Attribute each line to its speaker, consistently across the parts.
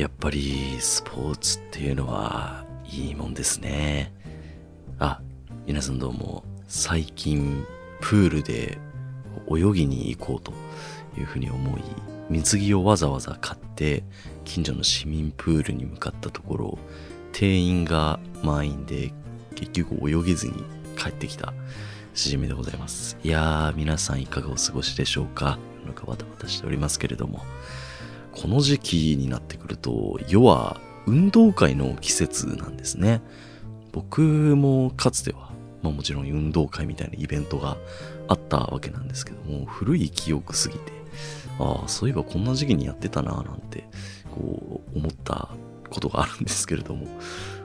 Speaker 1: やっぱりスポーツっていうのはいいもんですね。あ、皆さんどうも、最近プールで泳ぎに行こうというふうに思い、水着をわざわざ買って近所の市民プールに向かったところ、定員が満員で結局泳げずに帰ってきたしじみでございます。いやー、皆さんいかがお過ごしでしょうか？なんかバタバタしておりますけれども。この時期になってくると、世は運動会の季節なんですね。僕もかつては、まあもちろん運動会みたいなイベントがあったわけなんですけども、古い記憶すぎて、ああ、そういえばこんな時期にやってたなぁなんて、こう思ったことがあるんですけれども、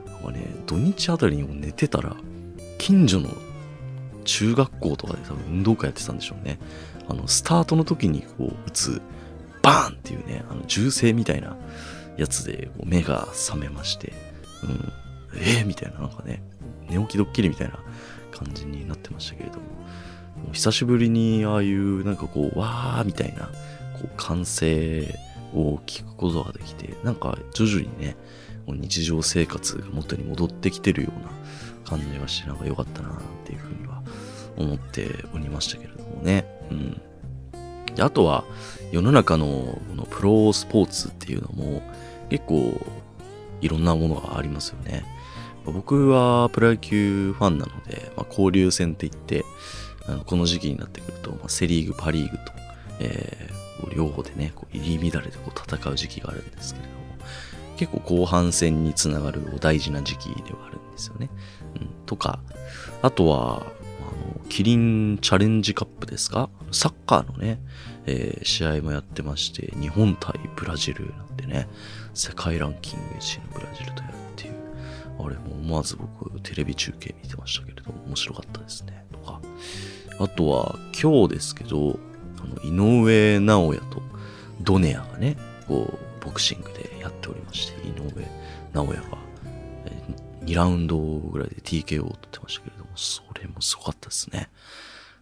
Speaker 1: なんかね、土日あたりにも寝てたら、近所の中学校とかで多分運動会やってたんでしょうね。あの、スタートの時にこう打つバーンっていうね、あの銃声みたいなやつで目が覚めまして、うん、えー、みたいななんかね、寝起きドッキリみたいな感じになってましたけれども、も久しぶりにああいうなんかこう、わーみたいな、こう歓声を聞くことができて、なんか徐々にね、日常生活が元に戻ってきてるような感じがして、なんか良かったなっていうふうには思っておりましたけれどもね。うん。であとは、世の中のこのプロスポーツっていうのも結構いろんなものがありますよね。僕はプロ野球ファンなので、まあ、交流戦って言って、あのこの時期になってくると、まあ、セリーグ、パリーグと、えー、両方でね、こう入り乱れてこう戦う時期があるんですけれども、結構後半戦につながる大事な時期ではあるんですよね。うん、とか、あとは、キリンチャレンジカップですか？サッカーのね、えー、試合もやってまして、日本対ブラジルなんてね、世界ランキング1位のブラジルとやるっていう、あれも思わず僕テレビ中継見てましたけれど、面白かったですね。とか、あとは今日ですけど、あの、井上直也とドネアがね、こう、ボクシングでやっておりまして、井上直也が、2ラウンドぐらいで TKO を取ってましたけれども、それもすごかったですね。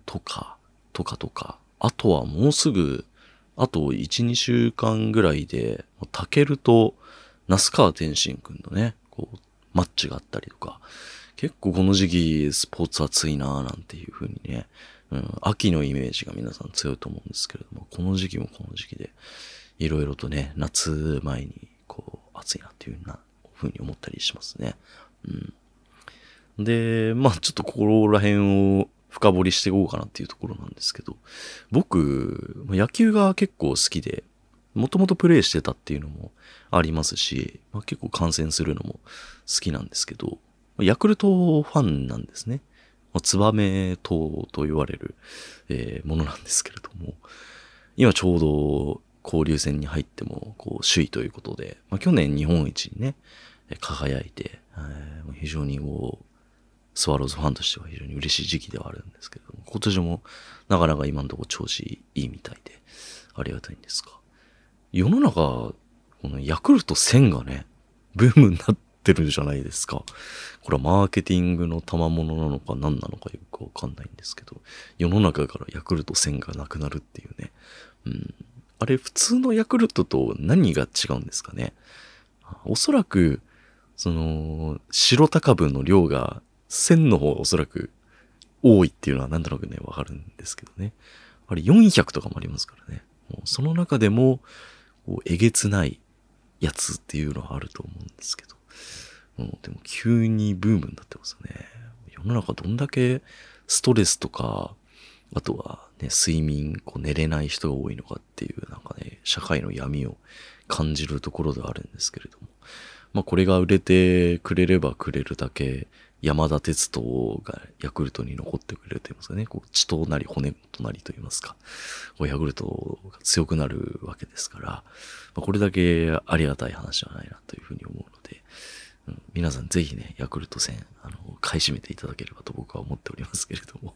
Speaker 1: とか、とかとか、あとはもうすぐ、あと1、2週間ぐらいで、タケルと那須川天心くんのね、こう、マッチがあったりとか、結構この時期スポーツ熱いなぁなんていう風にね、うん、秋のイメージが皆さん強いと思うんですけれども、この時期もこの時期で、いろいろとね、夏前に、こう、暑いなっていうな、風に思ったりしますね。うん。で、まあちょっとここら辺を深掘りしていこうかなっていうところなんですけど、僕、野球が結構好きで、もともとプレイしてたっていうのもありますし、まあ、結構観戦するのも好きなんですけど、ヤクルトファンなんですね。まあ、ツバメ党と言われる、えー、ものなんですけれども、今ちょうど交流戦に入っても、こう、首位ということで、まあ、去年日本一にね、輝いて、えー、非常にこう、スワローズファンとしては非常に嬉しい時期ではあるんですけれども、今年もなかなか今のところ調子いいみたいで、ありがたいんですが、世の中、このヤクルト1000がね、ブームになってるじゃないですか。これはマーケティングの賜物なのか何なのかよくわかんないんですけど、世の中からヤクルト1000がなくなるっていうね。うん。あれ、普通のヤクルトと何が違うんですかね？おそらく、その、白高分の量が1000の方がおそらく多いっていうのはなんとなくね、わかるんですけどね。あれ400とかもありますからね。もうその中でも、えげつないやつっていうのはあると思うんですけど。もうでも急にブームになってますよね。世の中どんだけストレスとか、あとはね、睡眠、こう寝れない人が多いのかっていう、なんかね、社会の闇を感じるところではあるんですけれども。まあこれが売れてくれればくれるだけ、山田哲人がヤクルトに残ってくれると言いますかね、こう血となり骨となりと言いますか、こうヤクルトが強くなるわけですから、まあ、これだけありがたい話ではないなというふうに思うので、うん、皆さんぜひね、ヤクルト戦、あの、買い占めていただければと僕は思っておりますけれども、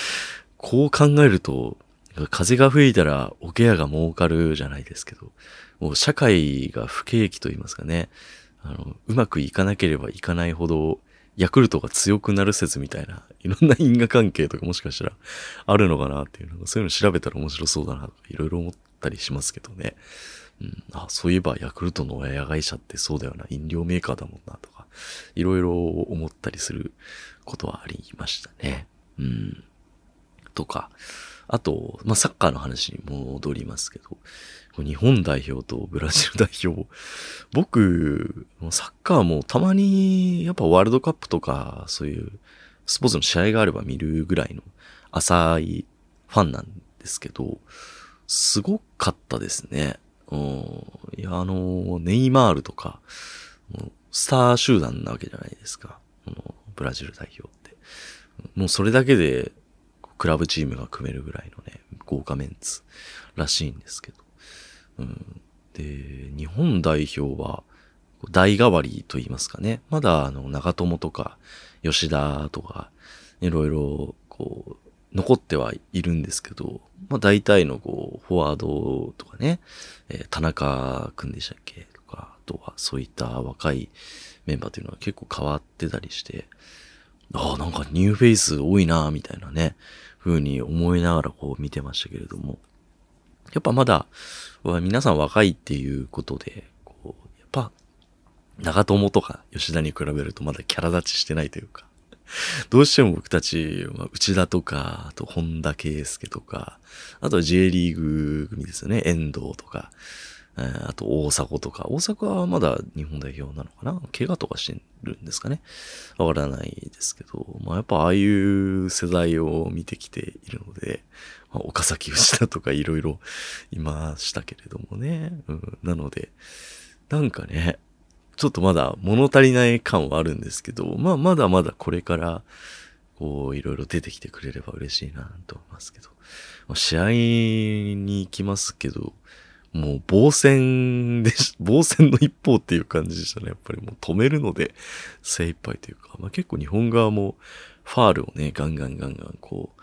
Speaker 1: こう考えると、風が吹いたらおケアが儲かるじゃないですけど、もう社会が不景気と言いますかね、あの、うまくいかなければいかないほど、ヤクルトが強くなる説みたいな、いろんな因果関係とかもしかしたらあるのかなっていうのが、そういうの調べたら面白そうだなとか、いろいろ思ったりしますけどね。うん、あ、そういえばヤクルトの親会社ってそうだよな、飲料メーカーだもんなとか、いろいろ思ったりすることはありましたね。うん。とか、あと、まあ、サッカーの話に戻りますけど、日本代表とブラジル代表、僕、サッカーもたまに、やっぱワールドカップとか、そういうスポーツの試合があれば見るぐらいの浅いファンなんですけど、すごかったですね。うん、いや、あの、ネイマールとか、スター集団なわけじゃないですか。ブラジル代表って。もうそれだけで、クラブチームが組めるぐらいのね、豪華メンツらしいんですけど。うん、で、日本代表は、代替わりと言いますかね。まだ、あの、長友とか、吉田とか、いろいろ、こう、残ってはいるんですけど、まあ大体のこう、フォワードとかね、えー、田中くんでしたっけ？とか、あとはそういった若いメンバーというのは結構変わってたりして、ああ、なんかニューフェイス多いなみたいなね、風に思いながらこう見てましたけれども、やっぱまだ、皆さん若いっていうことで、こう、やっぱ、長友とか吉田に比べるとまだキャラ立ちしてないというか、どうしても僕たち、内田とか、あと本田圭佑とか、あと J リーグ組ですよね、遠藤とか、あと大迫とか、大迫はまだ日本代表なのかな？怪我とかしてるんですかね？わからないですけど、まあやっぱああいう世代を見てきているので、まあ、岡崎内田とかいろいろいましたけれどもね。うん、なので、なんかね、ちょっとまだ物足りない感はあるんですけど、まあまだまだこれから、こう、いろいろ出てきてくれれば嬉しいなと思いますけど。試合に行きますけど、もう防戦でし、防戦の一方っていう感じでしたね。やっぱりもう止めるので精一杯というか、まあ結構日本側もファールをね、ガンガンガンガンこう、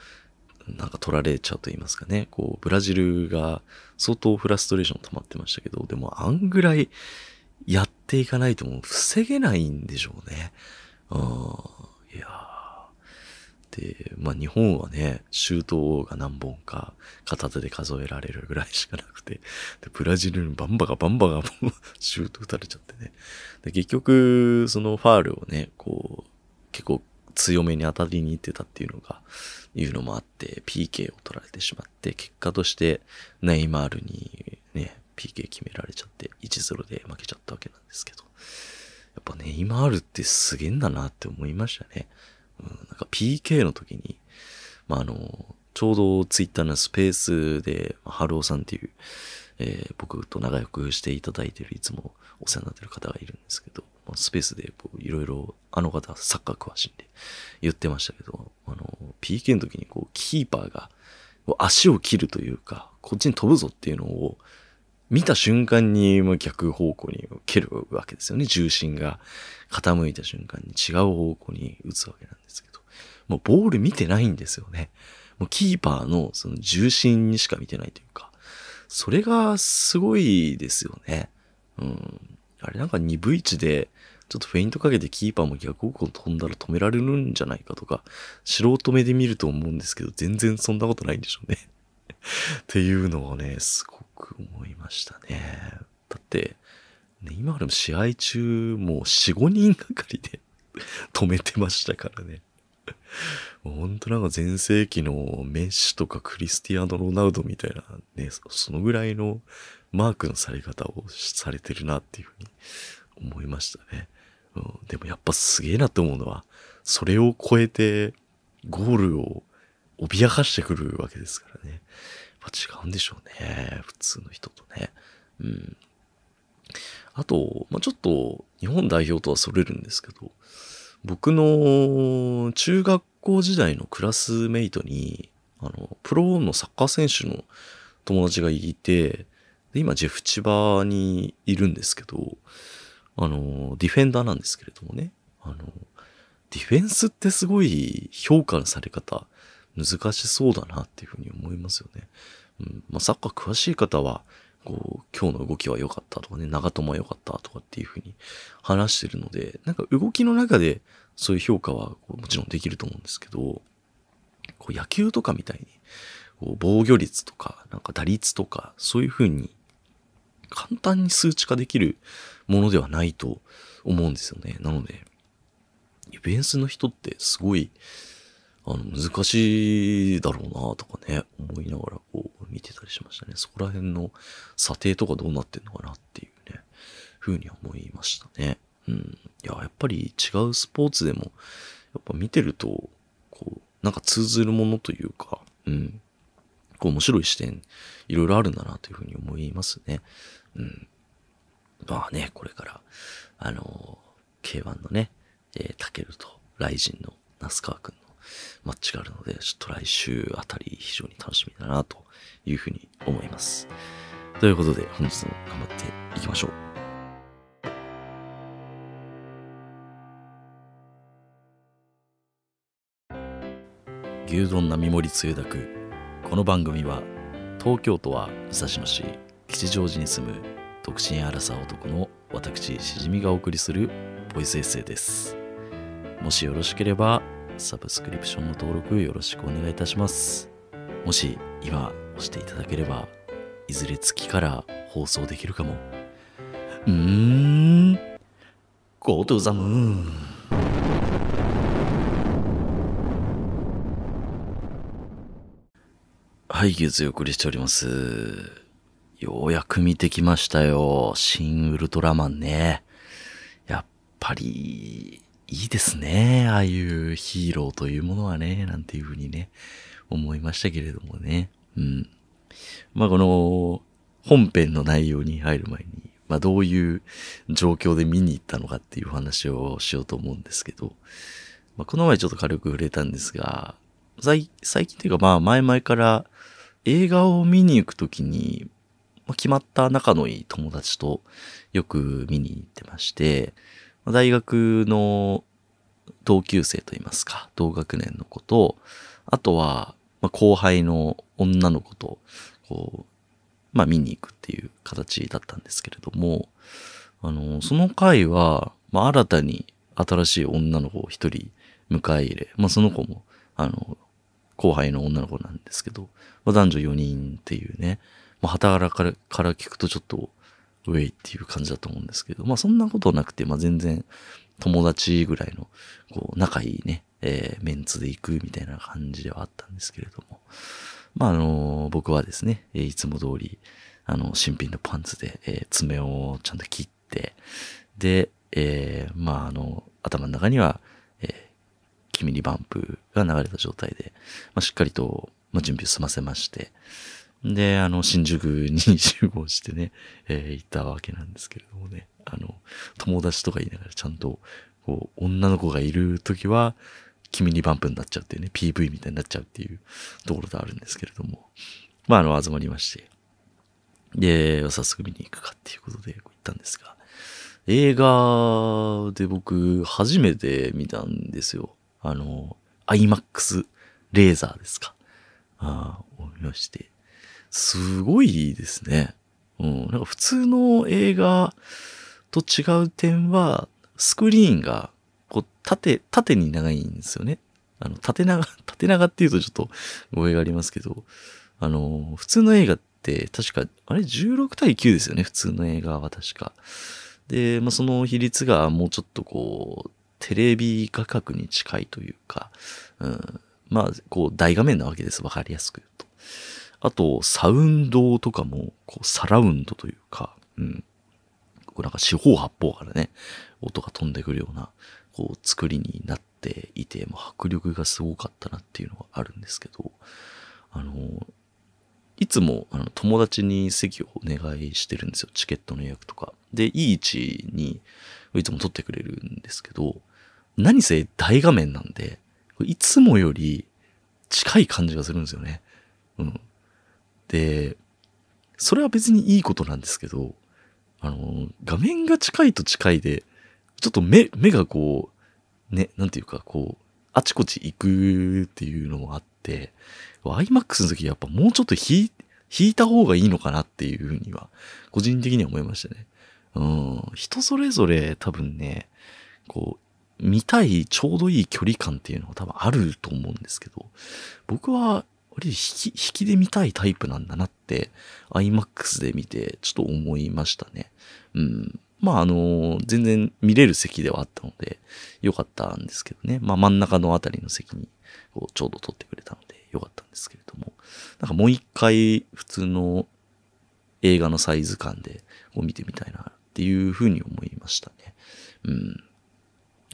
Speaker 1: なんか取られちゃうと言いますかね。こう、ブラジルが相当フラストレーション溜まってましたけど、でもあんぐらいやっていかないともう防げないんでしょうね。うん。いやで、まあ日本はね、シュートが何本か片手で数えられるぐらいしかなくて、で、ブラジルにバンバがバンバがシュート打たれちゃってね。で、結局、そのファールをね、こう、結構強めに当たりに行ってたっていうのが、いうのもあって、PK を取られてしまって、結果としてネイマールにね、PK 決められちゃって1-0で負けちゃったわけなんですけど。やっぱネイマールってすげえんだなって思いましたね。か PK の時に、まあ、あの、ちょうどツイッターのスペースで、ハルオさんっていう、えー、僕と仲良くしていただいてる、いつもお世話になってる方がいるんですけど、まあ、スペースでいろいろ、あの方サッカー詳しいんで言ってましたけど、あの、PK の時にこう、キーパーが足を切るというか、こっちに飛ぶぞっていうのを、見た瞬間に逆方向に蹴るわけですよね。重心が傾いた瞬間に違う方向に打つわけなんですけど。もうボール見てないんですよね。もうキーパーのその重心にしか見てないというか。それがすごいですよね。うん。あれなんか2位置で、ちょっとフェイントかけてキーパーも逆方向飛んだら止められるんじゃないかとか、素人目で見ると思うんですけど、全然そんなことないんでしょうね。っていうのをね、すごく思いましたね。だって、ね、今でも試合中、もう4、5人がかりで止めてましたからね。ほんとなんか前世紀のメッシとかクリスティアーノ・ロナウドみたいなね、そのぐらいのマークのされ方をされてるなっていうふうに思いましたね。うん、でもやっぱすげえなって思うのは、それを超えてゴールを脅かしてくるわけですからね。やっぱ違うんでしょうね。普通の人とね。うん。あと、まあ、ちょっと日本代表とはそれるんですけど、僕の中学校時代のクラスメイトに、あの、プロのサッカー選手の友達がいて、で今ジェフ千葉にいるんですけど、あの、ディフェンダーなんですけれどもね、あの、ディフェンスってすごい評価のされ方難しそうだなっていうふうに思いますよね。うん。まあ、サッカー詳しい方は、こう、今日の動きは良かったとかね、長友は良かったとかっていうふうに話してるので、なんか動きの中でそういう評価はもちろんできると思うんですけど、こう野球とかみたいに、こう防御率とか、なんか打率とか、そういうふうに簡単に数値化できるものではないと思うんですよね。なので、ベースの人ってすごい、あの、難しいだろうなとかね、思いながらこう見てたりしましたね。そこら辺の査定とかどうなってんのかなっていうね、ふうに思いましたね。うん。いや、やっぱり違うスポーツでも、やっぱ見てると、こう、なんか通ずるものというか、うん。こう面白い視点、いろいろあるんだなというふうに思いますね。うん。まあね、これから、あの、K1 のね、えー、タケルとライジンの那須川くんのマッチがあるので、ちょっと来週あたり非常に楽しみだなというふうに思います。ということで、本日も頑張っていきましょう。牛丼並盛りつゆだくこの番組は東京都は武蔵野市吉祥寺に住む独身アラサー男の私しじみがお送りするボイスエッセイですもしよろしければサブスクリプションの登録よろしくお願いいたしますもし今押していただければいずれ月から放送できるかもうーん Go to the moon はい、月曜お送りしております。ようやく見てきましたよ。新ウルトラマンね。やっぱり、いいですね。ああいうヒーローというものはね、なんていうふうにね、思いましたけれどもね。うん。まあ、この、本編の内容に入る前に、まあ、どういう状況で見に行ったのかっていう話をしようと思うんですけど、まあ、この前ちょっと軽く触れたんですが、最最近というかまあ前々から映画を見に行くときに、まあ、決まった仲のいい友達とよく見に行ってまして、大学の同級生といいますか、同学年の子と、あとは、まあ、後輩の女の子と、こう、まあ見に行くっていう形だったんですけれども、あの、その回は、まあ新たに新しい女の子を一人迎え入れ、まあその子も、あの、後輩の女の子なんですけど、まあ、男女4人っていうね、まあ、旗からからから聞くとちょっと、ウェイっていう感じだと思うんですけど、まあそんなことなくて、まあ全然友達ぐらいの、こう、仲いいね、えー、メンツで行くみたいな感じではあったんですけれども、まああの僕はですね、えー、いつも通り、あの、新品のパンツで、えー、爪をちゃんと切って、で、えー、まああの、頭の中には、え君にバンプが流れた状態で、まあ、しっかりと、まあ、準備を済ませまして、で、あの、新宿に集合してね、えー、行ったわけなんですけれどもね、あの、友達とか言いながらちゃんと、こう、女の子がいるときは、君にバンプになっちゃうっていうね、PV みたいになっちゃうっていうところであるんですけれども、まあ、あの、集まりまして、で、早速見に行くかっていうことで行ったんですが、映画で僕、初めて見たんですよ。あの、IMAX レーザーですか。ああ、を見まして。すごいですね。うん。なんか普通の映画と違う点は、スクリーンが、こう、縦、縦に長いんですよね。あの、縦長、縦長っていうとちょっと語彙がありますけど、あの、普通の映画って確か、あれ16対9ですよね、普通の映画は確か。で、まあ、その比率がもうちょっとこう、テレビ画角に近いというか、うん、まあ、こう、大画面なわけです。わかりやすく言うと。あと、サウンドとかも、こう、サラウンドというか、うん。こうなんか四方八方からね、音が飛んでくるような、こう、作りになっていて、もう迫力がすごかったなっていうのがあるんですけど、あの、いつもあの友達に席をお願いしてるんですよ。チケットの予約とか。で、いい位置にいつも撮ってくれるんですけど、何せ大画面なんで、いつもより近い感じがするんですよね。うん。で、それは別にいいことなんですけど、あの、画面が近いと近いで、ちょっと目、目がこう、ね、なんていうか、こう、あちこち行くっていうのもあって、IMAX の時やっぱもうちょっと引いた方がいいのかなっていうふうには、個人的には思いましたね。うん。人それぞれ多分ね、こう、見たいちょうどいい距離感っていうのは多分あると思うんですけど、僕は割と引き、引きで見たいタイプなんだなって、IMAX で見て、ちょっと思いましたね。うん。まあ、あの、全然見れる席ではあったので、よかったんですけどね。まあ、真ん中のあたりの席に、こう、ちょうど撮ってくれたので、よかったんですけれども。なんかもう一回、普通の映画のサイズ感で、こう見てみたいな、っていうふうに思いましたね。うん。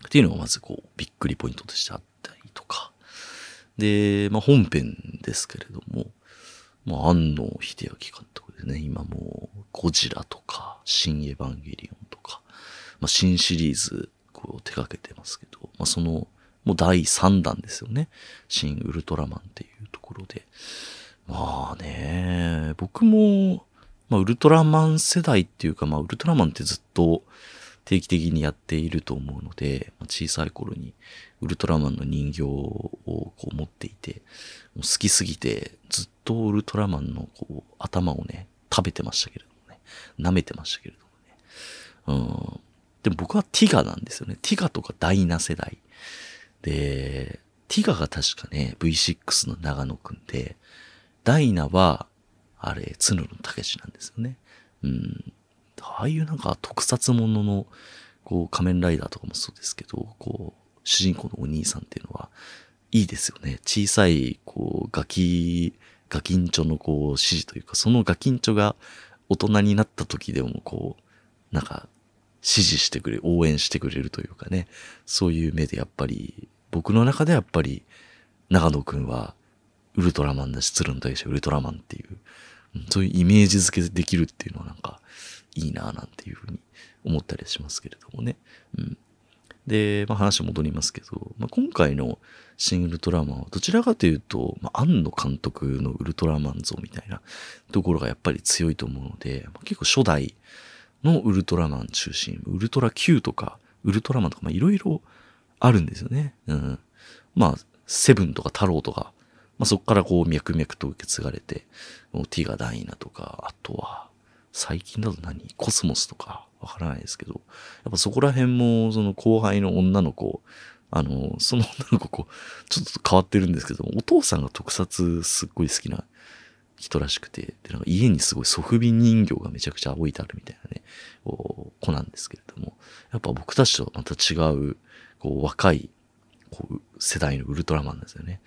Speaker 1: っていうのがまずこう、びっくりポイントとしてあったりとか。で、まあ、本編ですけれども、まあ、安野秀明監督でね、今もう、ゴジラとか、新エヴァンゲリオンとか、まあ、新シリーズ、こう、手掛けてますけど、まあ、その、もう第3弾ですよね。新ウルトラマンっていうところで。まあね、僕も、まあ、ウルトラマン世代っていうか、まあ、ウルトラマンってずっと定期的にやっていると思うので、小さい頃にウルトラマンの人形をこう持っていて、もう好きすぎてずっとウルトラマンのこう頭をね、食べてましたけれどもね、舐めてましたけれどもね。うん。でも僕はティガなんですよね。ティガとかダイナ世代。で、ティガが確かね、V6 の長野くんで、ダイナはあれ、角野武なんですよね。うん。ああいうなんか特撮ものの、こう、仮面ライダーとかもそうですけど、こう、主人公のお兄さんっていうのは、いいですよね。小さい、こう、ガキ、ガキンチョのこう、指示というか、そのガキンチョが大人になった時でも、こう、なんか、支持してくれ、応援してくれるというかね、そういう目でやっぱり、僕の中でやっぱり、長野くんは、ウルトラマンだし、鶴の大将ウルトラマンっていう、そういうイメージ付けできるっていうのはなんかいいななんていうふうに思ったりしますけれどもね。うん。で、まあ、話戻りますけど、まあ、今回のシン・ウルトラマンはどちらかというと、まあ、庵野監督のウルトラマン像みたいなところがやっぱり強いと思うので、まあ、結構初代のウルトラマン中心、ウルトラ Q とか、ウルトラマンとか、まあいろいろあるんですよね。うん。まあ、セブンとか太郎とか、まあ、そこからこう脈々と受け継がれて、ティガダイナとか、あとは、最近だと何？コスモスとか、わからないですけど、やっぱそこら辺も、その後輩の女の子、あの、その女の子、こう、ちょっと変わってるんですけど、お父さんが特撮すっごい好きな人らしくて、で、なんか家にすごいソフビ人形がめちゃくちゃ置いてあるみたいなね、こう子なんですけれども、やっぱ僕たちとまた違う、こう、若い、こう、世代のウルトラマンですよね。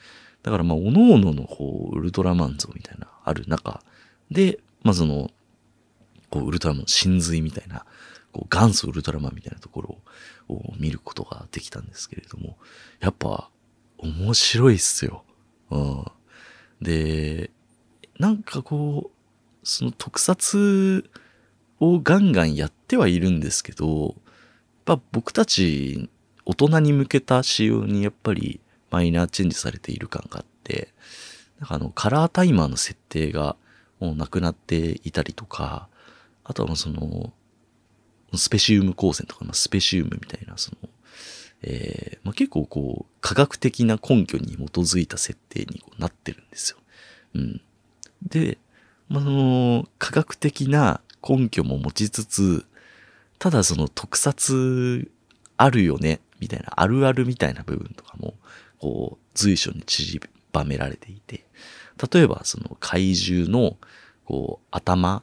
Speaker 1: だからまあ、おのおののこう、ウルトラマン像みたいな、ある中で、まあその、こう、ウルトラマンの真髄みたいな、こう、元祖ウルトラマンみたいなところを見ることができたんですけれども、やっぱ、面白いっすよ。うん。で、なんかこう、その特撮をガンガンやってはいるんですけど、やっぱ僕たち大人に向けた仕様にやっぱりマイナーチェンジされている感があって、なんかあの、カラータイマーの設定がもうなくなっていたりとか、あとはその、スペシウム光線とか、ま、スペシウムみたいな、その、えーまあ、結構こう、科学的な根拠に基づいた設定にこうなってるんですよ。うん。で、まあ、その、科学的な根拠も持ちつつ、ただその特撮あるよね、みたいな、あるあるみたいな部分とかも、こう、随所に散りばめられていて、例えばその怪獣の、こう、頭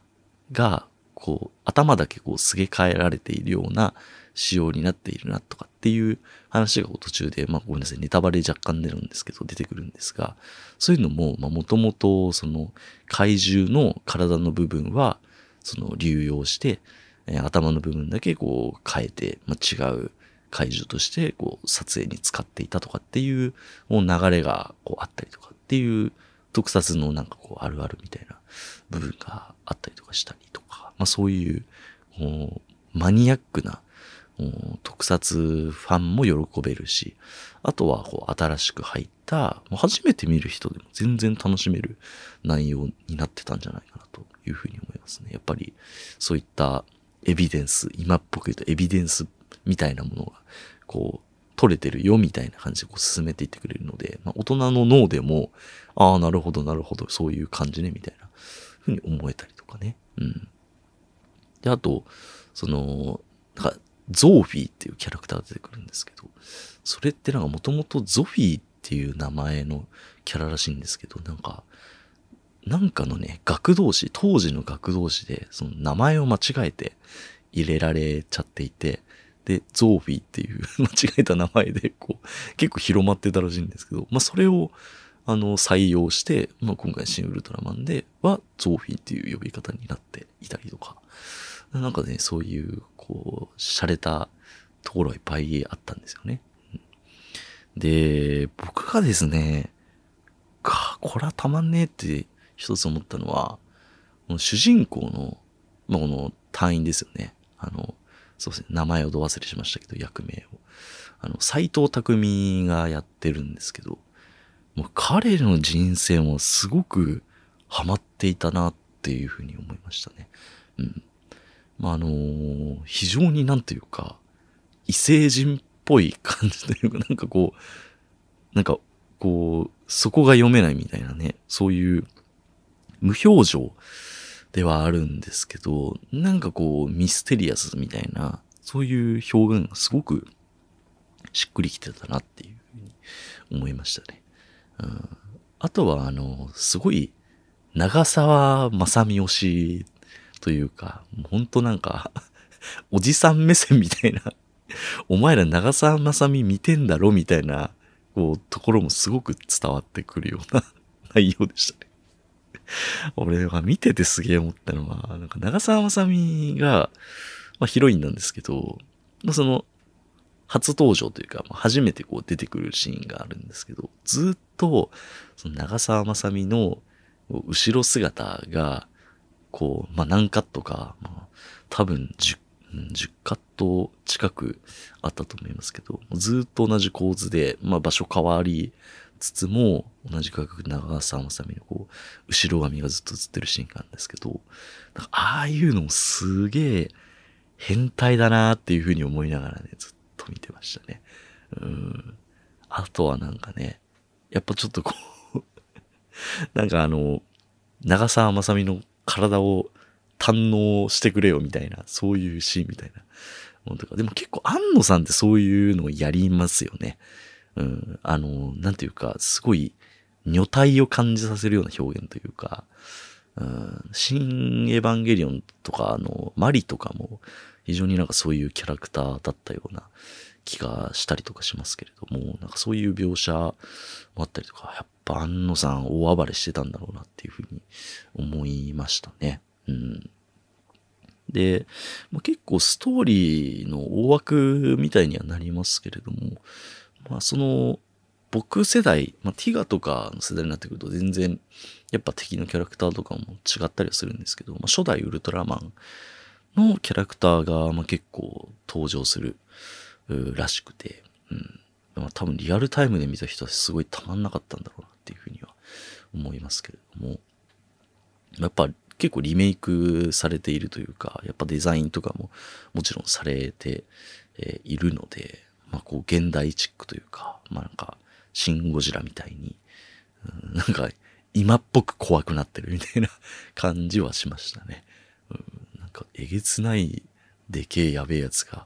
Speaker 1: が、こう、頭だけこう、すげ替えられているような仕様になっているなとかっていう話が途中で、まあごめんなさい、ネタバレ若干出るんですけど、出てくるんですが、そういうのも、まあもともと、その、怪獣の体の部分は、その、流用して、え、頭の部分だけこう変えて、まあ、違う怪獣としてこう撮影に使っていたとかっていうもう流れがこうあったりとかっていう特撮のなんかこうあるあるみたいな部分があったりとかしたりとか、まあそういううマニアックな特撮ファンも喜べるし、あとはこう新しく入った、初めて見る人でも全然楽しめる内容になってたんじゃないかなというふうに思いますね。やっぱりそういったエビデンス、今っぽく言うとエビデンスみたいなものが、こう、取れてるよみたいな感じでこう進めていってくれるので、まあ、大人の脳でも、ああ、なるほど、なるほど、そういう感じね、みたいなふうに思えたりとかね。うん。で、あと、その、なんか、ゾーフィーっていうキャラクターが出てくるんですけど、それってなんかもともとゾフィーっっていう名前のキャラらしいんですけど、なんか、なんかのね、学童誌、当時の学童誌で、その名前を間違えて入れられちゃっていて、で、ゾーフィーっていう 間違えた名前で、こう、結構広まってたらしいんですけど、まあそれを、あの、採用して、まあ今回新ウルトラマンでは、ゾーフィーっていう呼び方になっていたりとか、なんかね、そういう、こう、洒落たところがいっぱいあったんですよね。で、僕がですね、か、これはたまんねえって一つ思ったのは、この主人公の、まあ、この隊員ですよね。あの、そうですね、名前をど忘れしましたけど、役名を。あの、斎藤匠がやってるんですけど、もう彼の人生もすごくハマっていたなっていうふうに思いましたね。うん。まあ、あのー、非常になんていうか、異星人っぽい感じというか、なんかこう、なんか、こう、そこが読めないみたいなね、そういう無表情ではあるんですけど、なんかこう、ミステリアスみたいな、そういう表現がすごくしっくりきてたなっていうふうに思いましたね。うん、あとは、あの、すごい、長澤まさみ推しというか、ほんとなんか おじさん目線みたいな お前ら長澤まさみ見てんだろみたいな、こう、ところもすごく伝わってくるような 内容でしたね。俺が見ててすげえ思ったのは、なんか長澤まさみが、まあヒロインなんですけど、まあその、初登場というか、初めてこう出てくるシーンがあるんですけど、ずっと、その長澤まさみの後ろ姿が、こう、まあ何カットか、まあ、多分10 10カット近くあったと思いますけど、ずっと同じ構図で、まあ場所変わりつつも、同じ価格長澤まさみのこう、後ろ髪がずっと映ってるシーンがあるんですけど、ああいうのもすげえ変態だなっていうふうに思いながらね、ずっと見てましたね。うん。あとはなんかね、やっぱちょっとこう なんかあの、長澤まさみの体を堪能してくれよみたいな、そういうシーンみたいなものとか。でも結構安野さんってそういうのをやりますよね。うん。あの、なんていうか、すごい、女体を感じさせるような表現というか、うん、新エヴァンゲリオンとか、あの、マリとかも、非常になんかそういうキャラクターだったような気がしたりとかしますけれども、なんかそういう描写もあったりとか、やっぱ安野さん大暴れしてたんだろうなっていうふうに思いましたね。うん。で、まあ、結構ストーリーの大枠みたいにはなりますけれども、まあその、僕世代、まあ、ティガとかの世代になってくると全然、やっぱ敵のキャラクターとかも違ったりはするんですけど、まあ、初代ウルトラマンのキャラクターが、まあ、結構登場するらしくて、うん。まあ、多分リアルタイムで見た人はすごいたまんなかったんだろうなっていうふうには思いますけれども、やっぱ結構リメイクされているというか、やっぱデザインとかももちろんされて、えいるので、まあこう現代チックというか、まあなんか、シン・ゴジラみたいに、うん、なんか今っぽく怖くなってるみたいな 感じはしましたね。うん、なんかえげつないでけえやべえやつが、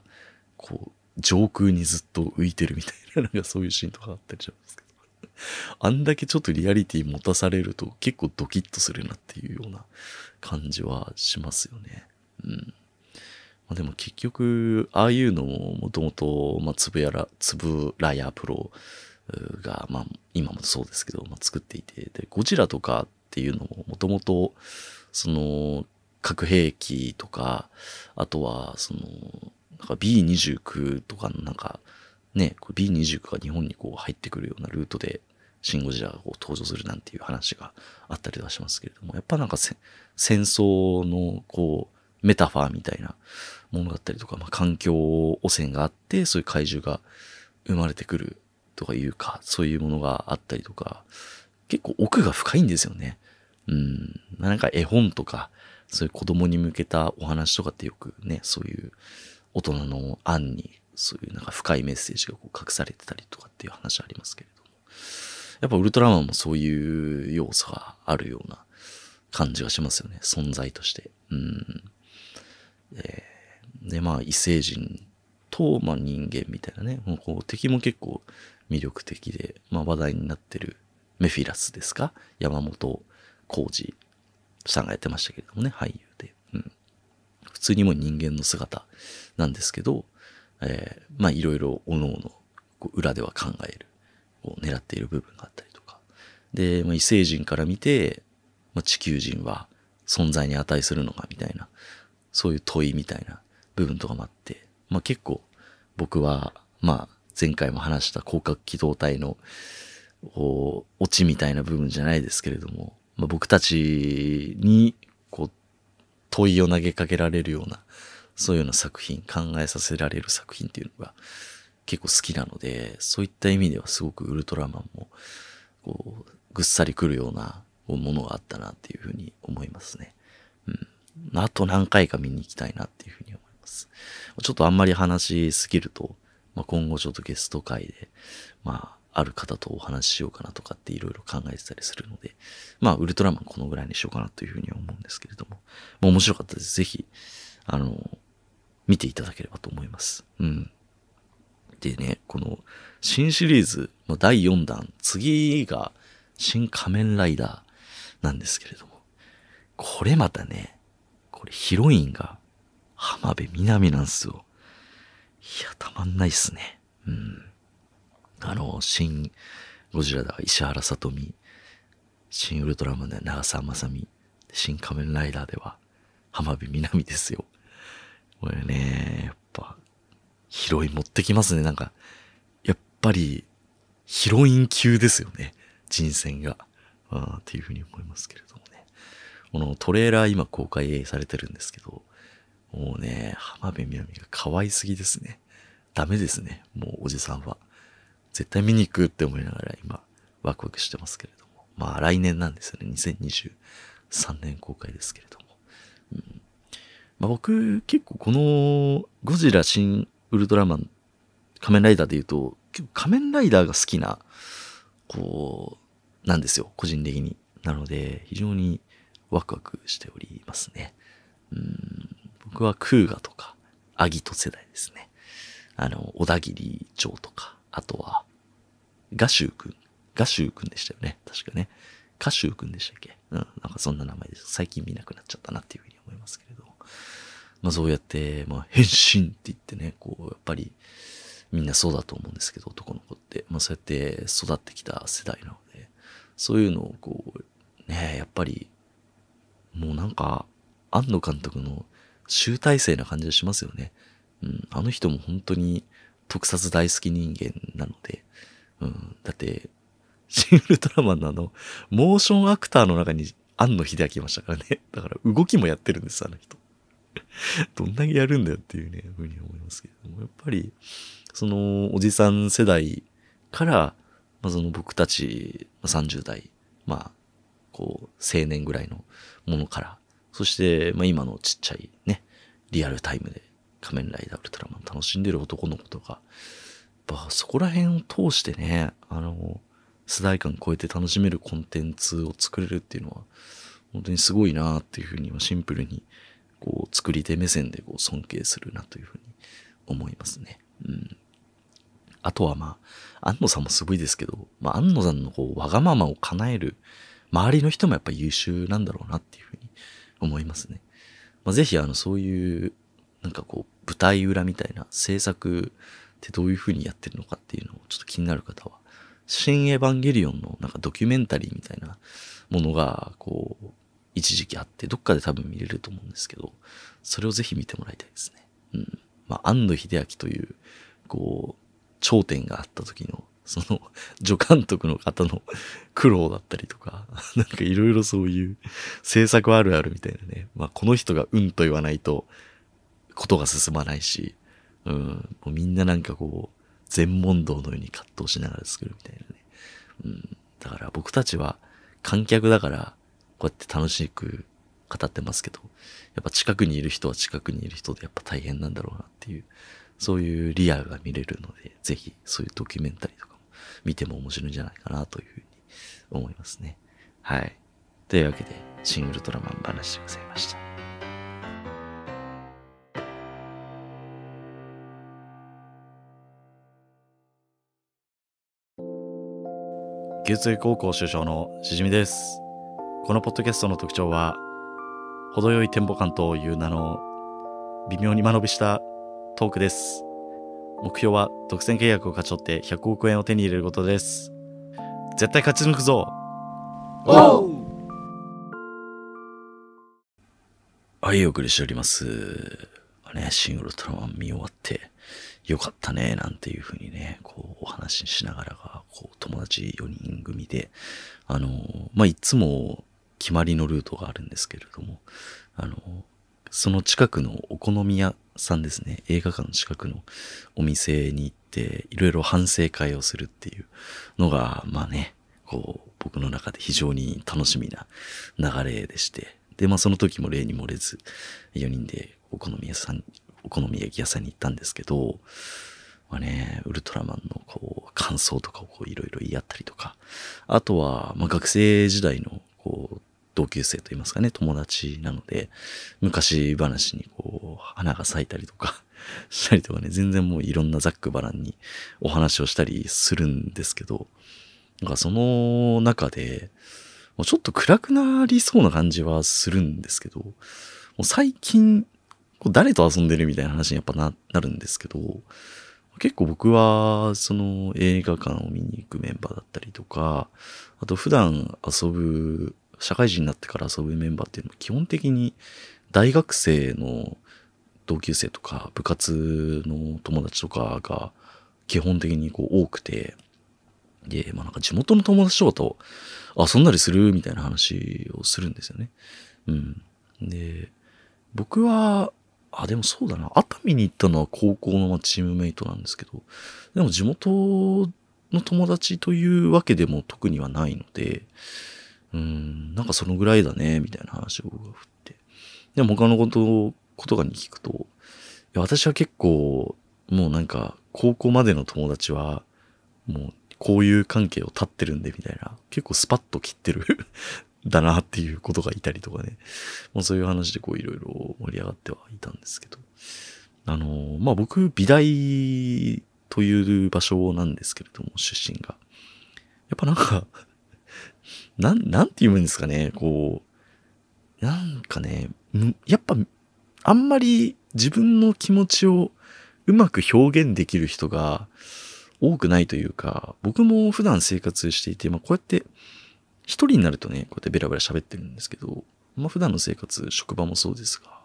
Speaker 1: こう、上空にずっと浮いてるみたいな、なんかそういうシーンとかあったりします。あんだけちょっとリアリティ持たされると結構ドキッとするなっていうような感じはしますよね。うん。まあ、でも結局、ああいうのももともと、まあ、つぶやら、つぶらやプロが、まあ、今もそうですけど、まあ、作っていて、で、ゴジラとかっていうのももともと、その、核兵器とか、あとは、その、なんか B29 とかのなんか、ね、B29 が日本にこう入ってくるようなルートでシン・ゴジラがこう登場するなんていう話があったりはしますけれども、やっぱなんか戦争のこう、メタファーみたいなものだったりとか、まあ、環境汚染があって、そういう怪獣が生まれてくるとかいうか、そういうものがあったりとか、結構奥が深いんですよね。うん。なんか絵本とか、そういう子供に向けたお話とかってよくね、そういう大人の案に、そういうなんか深いメッセージがこう隠されてたりとかっていう話ありますけれども。やっぱウルトラマンもそういう要素があるような感じがしますよね。存在として。うん。で、でまあ異星人と、まあ、人間みたいなね。もうこう敵も結構魅力的で、まあ話題になってるメフィラスですか？山本浩二さんがやってましたけれどもね、俳優で。うん。普通にも人間の姿なんですけど、えー、まあいろいろ各々裏では考える、こう狙っている部分があったりとか。で、まあ、異星人から見て、まあ、地球人は存在に値するのかみたいな、そういう問いみたいな部分とかもあって、まあ結構僕は、まあ前回も話した広角機動隊のオチみたいな部分じゃないですけれども、まあ、僕たちにこう問いを投げかけられるようなそういうような作品考えさせられる作品っていうのが結構好きなのでそういった意味ではすごくウルトラマンもこうぐっさりくるようなものがあったなっていうふうに思いますね。うん。あと何回か見に行きたいなっていうふうに思います。ちょっとあんまり話しすぎると、まあ、今後ちょっとゲスト会で、まあ、ある方とお話ししようかなとかっていろいろ考えてたりするので、まあ、ウルトラマンこのぐらいにしようかなというふうに思うんですけれども、まあ、面白かったです。ぜひ、あの、見ていただければと思います。うん。でね、この新シリーズの第4弾、次が新仮面ライダーなんですけれども、これまたね、これヒロインが浜辺美波なんすよ。いや、たまんないっすね。うん。あの、新ゴジラでは石原さとみ、新ウルトラマンで長澤まさみ、新仮面ライダーでは浜辺美波ですよ。これね、やっぱ、ヒロイン持ってきますね。なんか、やっぱり、ヒロイン級ですよね。人選が。あっていうふうに思いますけれどもね。このトレーラー今公開されてるんですけど、もうね、浜辺美波が可愛すぎですね。ダメですね。もうおじさんは。絶対見に行くって思いながら今、ワクワクしてますけれども。まあ来年なんですよね。2023年公開ですけれども。うんまあ、僕、結構このゴジラ新ウルトラマン仮面ライダーで言うと、結構仮面ライダーが好きな、こう、なんですよ。個人的に。なので、非常にワクワクしておりますね。うん僕はクーガとか、アギト世代ですね。あの、小田切城とか、あとは、ガシュウくん。ガシュウくんでしたよね。確かね。カシュウくんでしたっけ？うん。なんかそんな名前です。最近見なくなっちゃったなっていうふうに思いますけれど。まあそうやって、まあ変身って言ってね、こう、やっぱり、みんなそうだと思うんですけど、男の子って。まあそうやって育ってきた世代なので、そういうのをこう、ねやっぱり、もうなんか、庵野監督の集大成な感じがしますよね。うん、あの人も本当に特撮大好き人間なので、うん、だって、シン・ウルトラマンのあの、モーションアクターの中に庵野秀明いましたからね。だから動きもやってるんです、あの人。どんだけやるんだよっていうね、ふうに思いますけども、やっぱり、その、おじさん世代から、まあ、その僕たち、30代、まあ、こう、青年ぐらいのものから、そして、まあ今のちっちゃいね、リアルタイムで仮面ライダーウルトラマン楽しんでる男の子とか、やっぱそこら辺を通してね、あの、世代間超えて楽しめるコンテンツを作れるっていうのは、本当にすごいなっていうふうに、シンプルに、こう、作り手目線でこう尊敬するなというふうに思いますね。うん。あとはまあ、安野さんもすごいですけど、まあ、安野さんのこう、わがままを叶える、周りの人もやっぱ優秀なんだろうなっていうふうに思いますね。まあ、ぜひあの、そういう、なんかこう、舞台裏みたいな制作ってどういう風にやってるのかっていうのをちょっと気になる方は、新エヴァンゲリオンのなんかドキュメンタリーみたいなものが、こう、一時期あって、どっかで多分見れると思うんですけど、それをぜひ見てもらいたいですね。うん。まあ、安野秀明という、こう、頂点があった時の、その、助監督の方の苦労だったりとか、なんかいろいろそういう制作あるあるみたいなね。まあ、この人がうんと言わないと、ことが進まないし、うん、もうみんななんかこう、全問答のように葛藤しながら作るみたいなね。うん、だから僕たちは観客だから、こうやって楽しく語ってますけど、やっぱ近くにいる人は近くにいる人でやっぱ大変なんだろうなっていう、そういうリアルが見れるので、ぜひそういうドキュメンタリーとかも見ても面白いんじゃないかなというふうに思いますね。はい。というわけで、シン・ウルトラマン話でございました。
Speaker 2: 旧通高校首相のしじみです。このポッドキャストの特徴は、程よいテンポ感という名の微妙に間延びしたトークです。目標は独占契約を勝ち取って100億円を手に入れることです。絶対勝ち抜くぞ
Speaker 1: はい、お送りしております。ね、シングルトラマン見終わって、よかったね、なんていうふうにね、こう、お話ししながらが、こう、友達4人組で、あの、まあ、いつも決まりのルートがあるんですけれども、あの、その近くのお好み屋さんですね、映画館の近くのお店に行って、いろいろ反省会をするっていうのが、まあね、こう、僕の中で非常に楽しみな流れでして、で、まあその時も例に漏れず、4人でお好み屋さん、お好み焼き屋さんに行ったんですけど、まあね、ウルトラマンのこう、感想とかをこういろいろ言い合ったりとか、あとは、まあ学生時代のこう、同級生といいますかね、友達なので、昔話にこう、花が咲いたりとか、したりとかね、全然もういろんなざっくばらんにお話をしたりするんですけど、なんかその中で、もうちょっと暗くなりそうな感じはするんですけど、もう最近、こう誰と遊んでるみたいな話にやっぱな、なるんですけど、結構僕は、その映画館を見に行くメンバーだったりとか、あと普段遊ぶ、社会人になってから遊ぶメンバーっていうのは基本的に大学生の同級生とか部活の友達とかが基本的にこう多くて、で、まあなんか地元の友達とかと遊んだりするみたいな話をするんですよね。うん。で、僕は、あ、でもそうだな。熱海に行ったのは高校のチームメイトなんですけど、でも地元の友達というわけでも特にはないので、うん、なんかそのぐらいだね、みたいな話を僕が振って。でも他のこと、ことがに聞くと、いや私は結構、もうなんか、高校までの友達は、もう、こういう関係を立ってるんで、みたいな、結構スパッと切ってる だなっていうことがいたりとかね。もうそういう話でこういろいろ盛り上がってはいたんですけど。あの、まあ、僕、美大という場所なんですけれども、出身が。やっぱなんか、なん、なんて言うんですかね、こう、なんかね、やっぱ、あんまり自分の気持ちをうまく表現できる人が多くないというか、僕も普段生活していて、まあこうやって一人になるとね、こうやってベラベラ喋ってるんですけど、まあ普段の生活、職場もそうですが、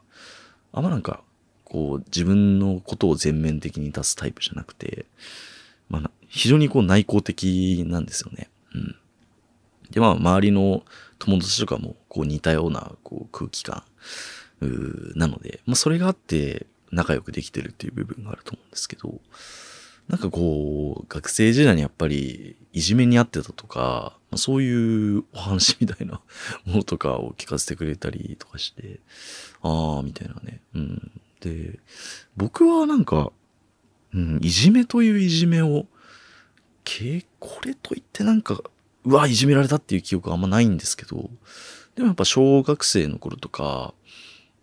Speaker 1: あんまなんか、こう自分のことを全面的に出すタイプじゃなくて、まあ非常にこう内向的なんですよね。うん。で、まあ周りの友達とかもこう似たようなこう空気感うなので、まあそれがあって仲良くできてるっていう部分があると思うんですけど、なんかこう、学生時代にやっぱりいじめにあってたとか、まあ、そういうお話みたいなものとかを聞かせてくれたりとかして、ああ、みたいなね。うん。で、僕はなんか、うん、いじめといういじめを、けこれといってなんか、うわ、いじめられたっていう記憶はあんまないんですけど、でもやっぱ小学生の頃とか、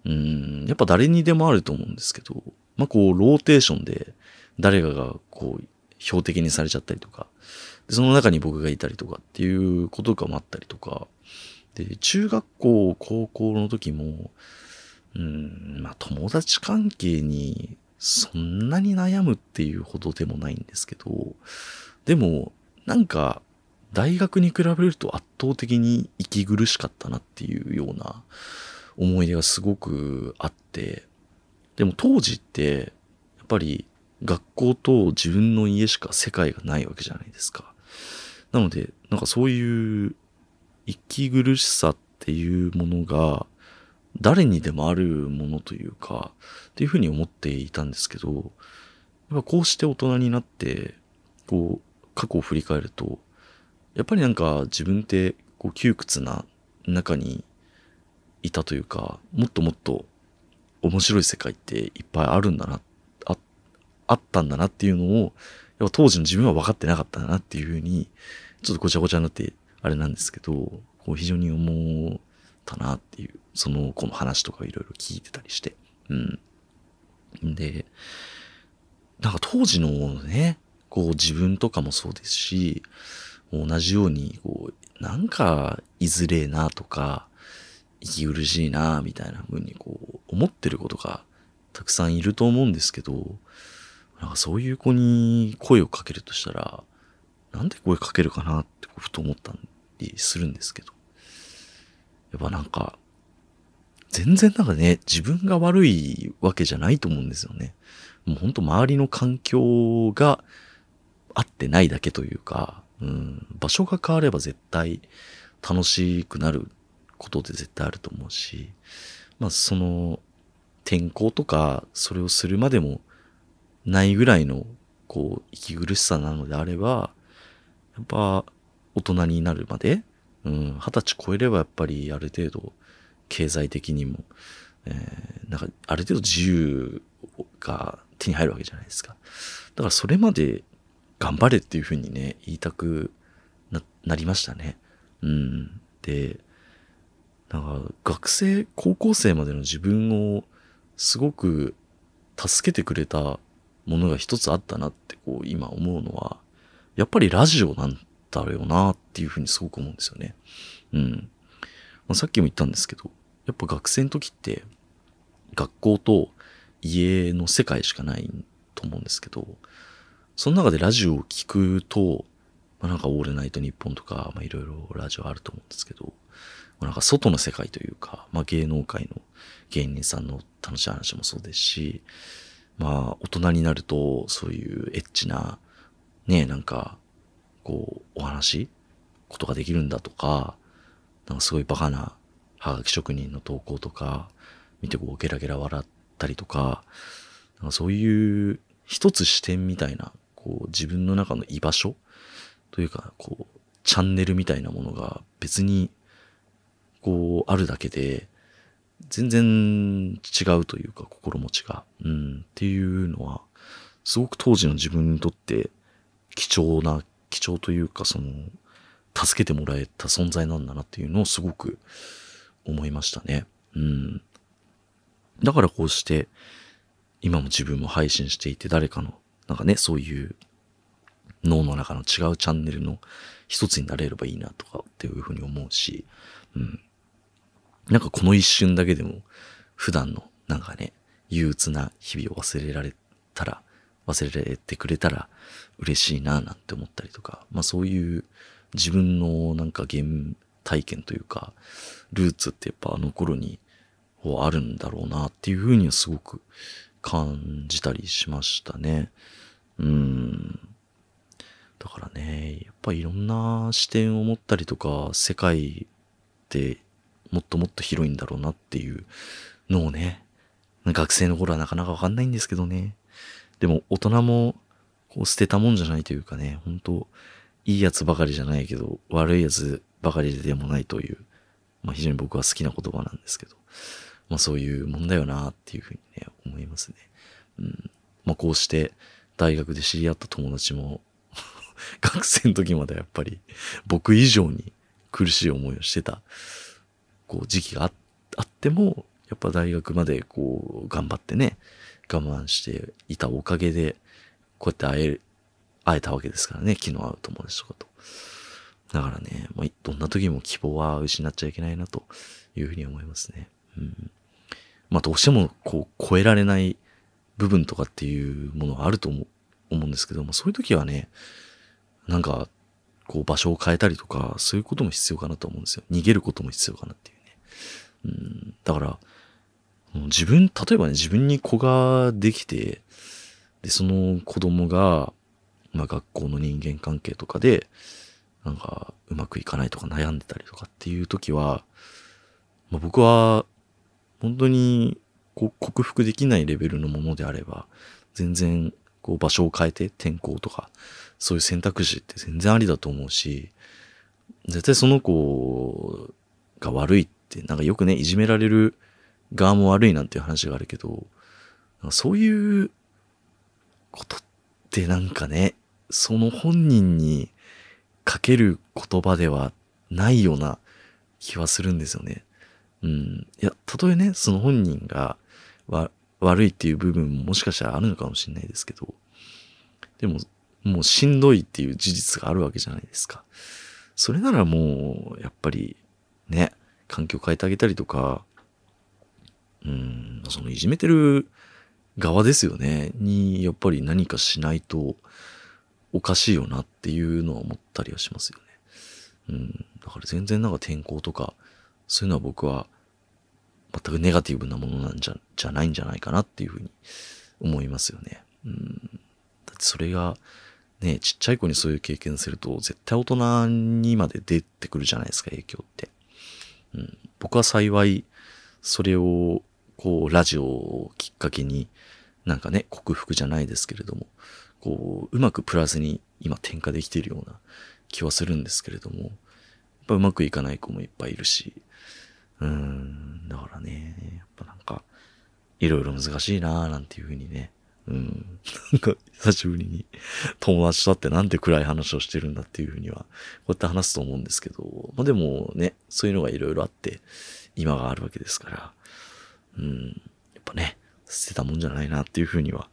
Speaker 1: うん、やっぱ誰にでもあると思うんですけど、まあこう、ローテーションで、誰かがこう標的にされちゃったりとか、でその中に僕がいたりとかっていうことがもあったりとか、で、中学校、高校の時も、うん、まあ友達関係にそんなに悩むっていうほどでもないんですけど、でも、なんか、大学に比べると圧倒的に息苦しかったなっていうような思い出がすごくあって、でも当時って、やっぱり学校と自分の家しか世界がないわけじゃないですか。なので、なんかそういう息苦しさっていうものが誰にでもあるものというか、っていうふうに思っていたんですけど、やっぱこうして大人になって、こう、過去を振り返ると、やっぱりなんか自分ってこう窮屈な中にいたというか、もっともっと面白い世界っていっぱいあるんだな、ああったんだなっていうのを、やっぱ当時の自分は分かってなかったなっていうふうに、ちょっとごちゃごちゃになってあれなんですけど、こう非常に思ったなっていう、その子の話とかいろいろ聞いてたりして。うん。で、なんか当時のね、こう自分とかもそうですし、同じように、こう、なんか、いずれえなとか、息苦しいなみたいな風にこう、思ってることがたくさんいると思うんですけど、なんかそういう子に声をかけるとしたら、なんで声かけるかなってふと思ったりするんですけど。やっぱなんか、全然なんかね、自分が悪いわけじゃないと思うんですよね。もうほんと周りの環境が合ってないだけというか、うん、場所が変われば絶対楽しくなることって絶対あると思うし、まあその天候とかそれをするまでもないぐらいのこう息苦しさなのであれば、やっぱ大人になるまで、うん、二十歳超えればやっぱりある程度経済的にも、えー、なんかある程度自由が手に入るわけじゃないですか。だからそれまで頑張れっていうふうにね、言いたくなりましたね。うん。で、なんか学生、高校生までの自分をすごく助けてくれたものが一つあったなってこう今思うのは、やっぱりラジオなんだよなっていうふうにすごく思うんですよね。うん。まあ、さっきも言ったんですけど、やっぱ学生の時って学校と家の世界しかないと思うんですけど、その中でラジオを聞くと、まあ、なんかオールナイトニッポンとか、まあいろいろラジオあると思うんですけど、まあ、なんか外の世界というか、まあ芸能界の芸人さんの楽しい話もそうですし、まあ大人になるとそういうエッチな、ね、なんか、こう、お話ことができるんだとか、なんかすごいバカなハガキ職人の投稿とか、見てこうゲラゲラ笑ったりとか、なんかそういう一つ視点みたいな、こう自分の中の居場所というか、こう、チャンネルみたいなものが別に、こう、あるだけで、全然違うというか、心持ちが。うん、っていうのは、すごく当時の自分にとって貴重な、貴重というか、その、助けてもらえた存在なんだなっていうのをすごく思いましたね。うん。だからこうして、今も自分も配信していて、誰かの、なんかね、そういう脳の中の違うチャンネルの一つになれればいいなとかっていうふうに思うし、うん。なんかこの一瞬だけでも、普段のなんかね、憂鬱な日々を忘れられたら、忘れてくれたら嬉しいななんて思ったりとか、まあそういう自分のなんか原体験というか、ルーツってやっぱあの頃にあるんだろうなっていうふうにはすごく感じたりしましたね。だからね、やっぱいろんな視点を持ったりとか、世界ってもっともっと広いんだろうなっていうのをね、学生の頃はなかなかわかんないんですけどね。でも大人もこう捨てたもんじゃないというかね、本当いいやつばかりじゃないけど、悪いやつばかりでもないという、まあ非常に僕は好きな言葉なんですけど、まあそういうもんだよなっていうふうにね、思いますね。うん。まあこうして大学で知り合った友達も 学生の時までやっぱり僕以上に苦しい思いをしてた、こう時期があっても、やっぱ大学までこう頑張ってね、我慢していたおかげで、こうやって会え、会えたわけですからね、昨日会う友達とかと。だからね、まあ、どんな時も希望は失っちゃいけないなというふうに思いますね。うん。まあどうしてもこう超えられない部分とかっていうものはあると思うんですけども、そういう時はね、なんか、こう場所を変えたりとか、そういうことも必要かなと思うんですよ。逃げることも必要かなっていうね。うん、だから、自分、例えばね、自分に子ができて、で、その子供が、まあ学校の人間関係とかで、なんかうまくいかないとか悩んでたりとかっていう時は、まあ、僕は本当に克服できないレベルのものであれば、全然こう場所を変えて転校とか、そういう選択肢って全然ありだと思うし、絶対その子が悪いって、なんかよくね、いじめられる側も悪いなんていう話があるけど、そういうことってなんかね、その本人にかける言葉ではないような気はするんですよね。うん。いや、たとえね、その本人が悪いっていう部分ももしかしたらあるのかもしれないですけど、でも、もうしんどいっていう事実があるわけじゃないですか。それならもう、やっぱり、ね、環境変えてあげたりとか、うん、そのいじめてる側ですよね、に、やっぱり何かしないとおかしいよなっていうのは思ったりはしますよね。うん、だから全然なんか転校とか、そういうのは僕は全くネガティブなものなんじゃ、じゃないんじゃないかなっていうふうに思いますよね。うん。だってそれが、ね、ちっちゃい子にそういう経験すると、絶対大人にまで出てくるじゃないですか、影響って。うん。僕は幸い、それを、こう、ラジオをきっかけに、なんかね、克服じゃないですけれども、こう、うまくプラスに今転化できているような気はするんですけれども、やっぱうまくいかない子もいっぱいいるし、うん、だからね、やっぱなんか、いろいろ難しいなぁなんていうふうにね、うん。なんか、久しぶりに友達と会ってなんて暗い話をしてるんだっていうふうには、こうやって話すと思うんですけど、まあでもね、そういうのがいろいろあって、今があるわけですから、うん。やっぱね、捨てたもんじゃないなっていうふうには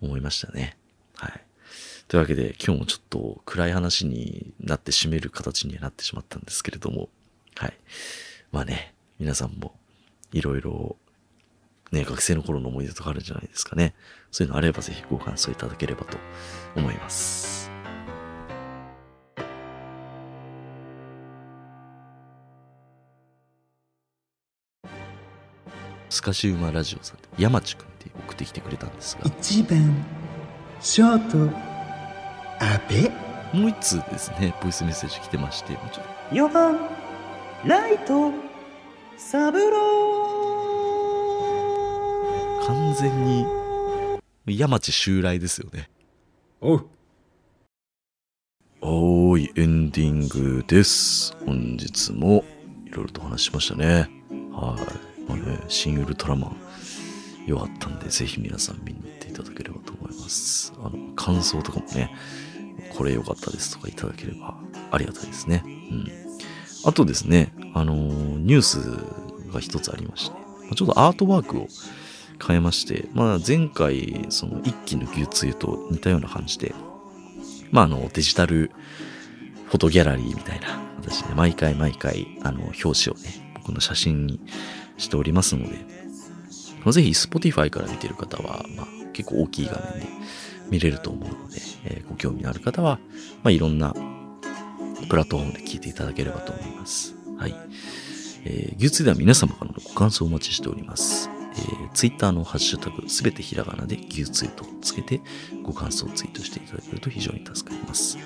Speaker 1: 思いましたね。はい。というわけで、今日もちょっと暗い話になって締める形にはなってしまったんですけれども、はい。まあね、皆さんもいろいろね、学生の頃の思い出とかあるんじゃないですかね。そういうのあればぜひご感想いただければと思います。スカシウマラジオさんで山地くんって送ってきてくれたんですが。
Speaker 3: 1番ショート。阿部？
Speaker 1: もう一通ですねボイスメッセージ来てましてもちろ
Speaker 3: ん4番ライトサブロー
Speaker 1: 完全に山地襲来ですよね。
Speaker 3: おう。
Speaker 1: おーい、エンディングです。本日もいろいろと話しましたね。はい。まあね、新ウルトラマン、良かったんで、ぜひ皆さん見に行っていただければと思います。あの、感想とかもね、これ良かったですとかいただければありがたいですね。うん。あとですね、あのー、ニュースが一つありまして、ちょっとアートワークを変えまして、まあ、前回、その一気の牛つゆと似たような感じで、まあ、あの、デジタルフォトギャラリーみたいな。私ね、毎回毎回、あの、表紙をね、僕の写真にしておりますので、ぜひ Spotify から見てる方は、まあ、結構大きい画面で見れると思うので、えー、ご興味のある方は、まあ、いろんなプラットフォームで聞いていただければと思います。はい。えー、牛つでは皆様からのご感想をお待ちしております。えー、ツイッターのハッシュタグすべてひらがなで牛ツイートをつけてご感想をツイートしていただけると非常に助かります。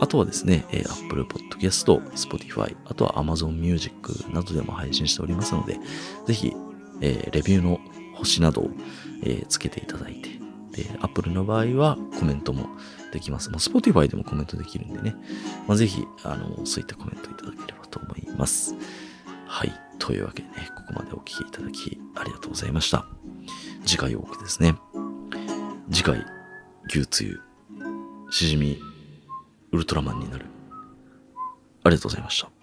Speaker 1: あとはですね、えー、Apple Podcast、Spotify、あとは Amazon Music などでも配信しておりますので、ぜひ、えー、レビューの星などを、えー、つけていただいて、で、Apple の場合はコメントもできます。もう Spotify でもコメントできるんでね、まあ、ぜひ、あの、そういったコメントいただければと思います。はい。というわけでね、ここまでお聴きいただきありがとうございました。次回多くですね。次回、牛つゆ、しじみ、ウルトラマンになる。ありがとうございました。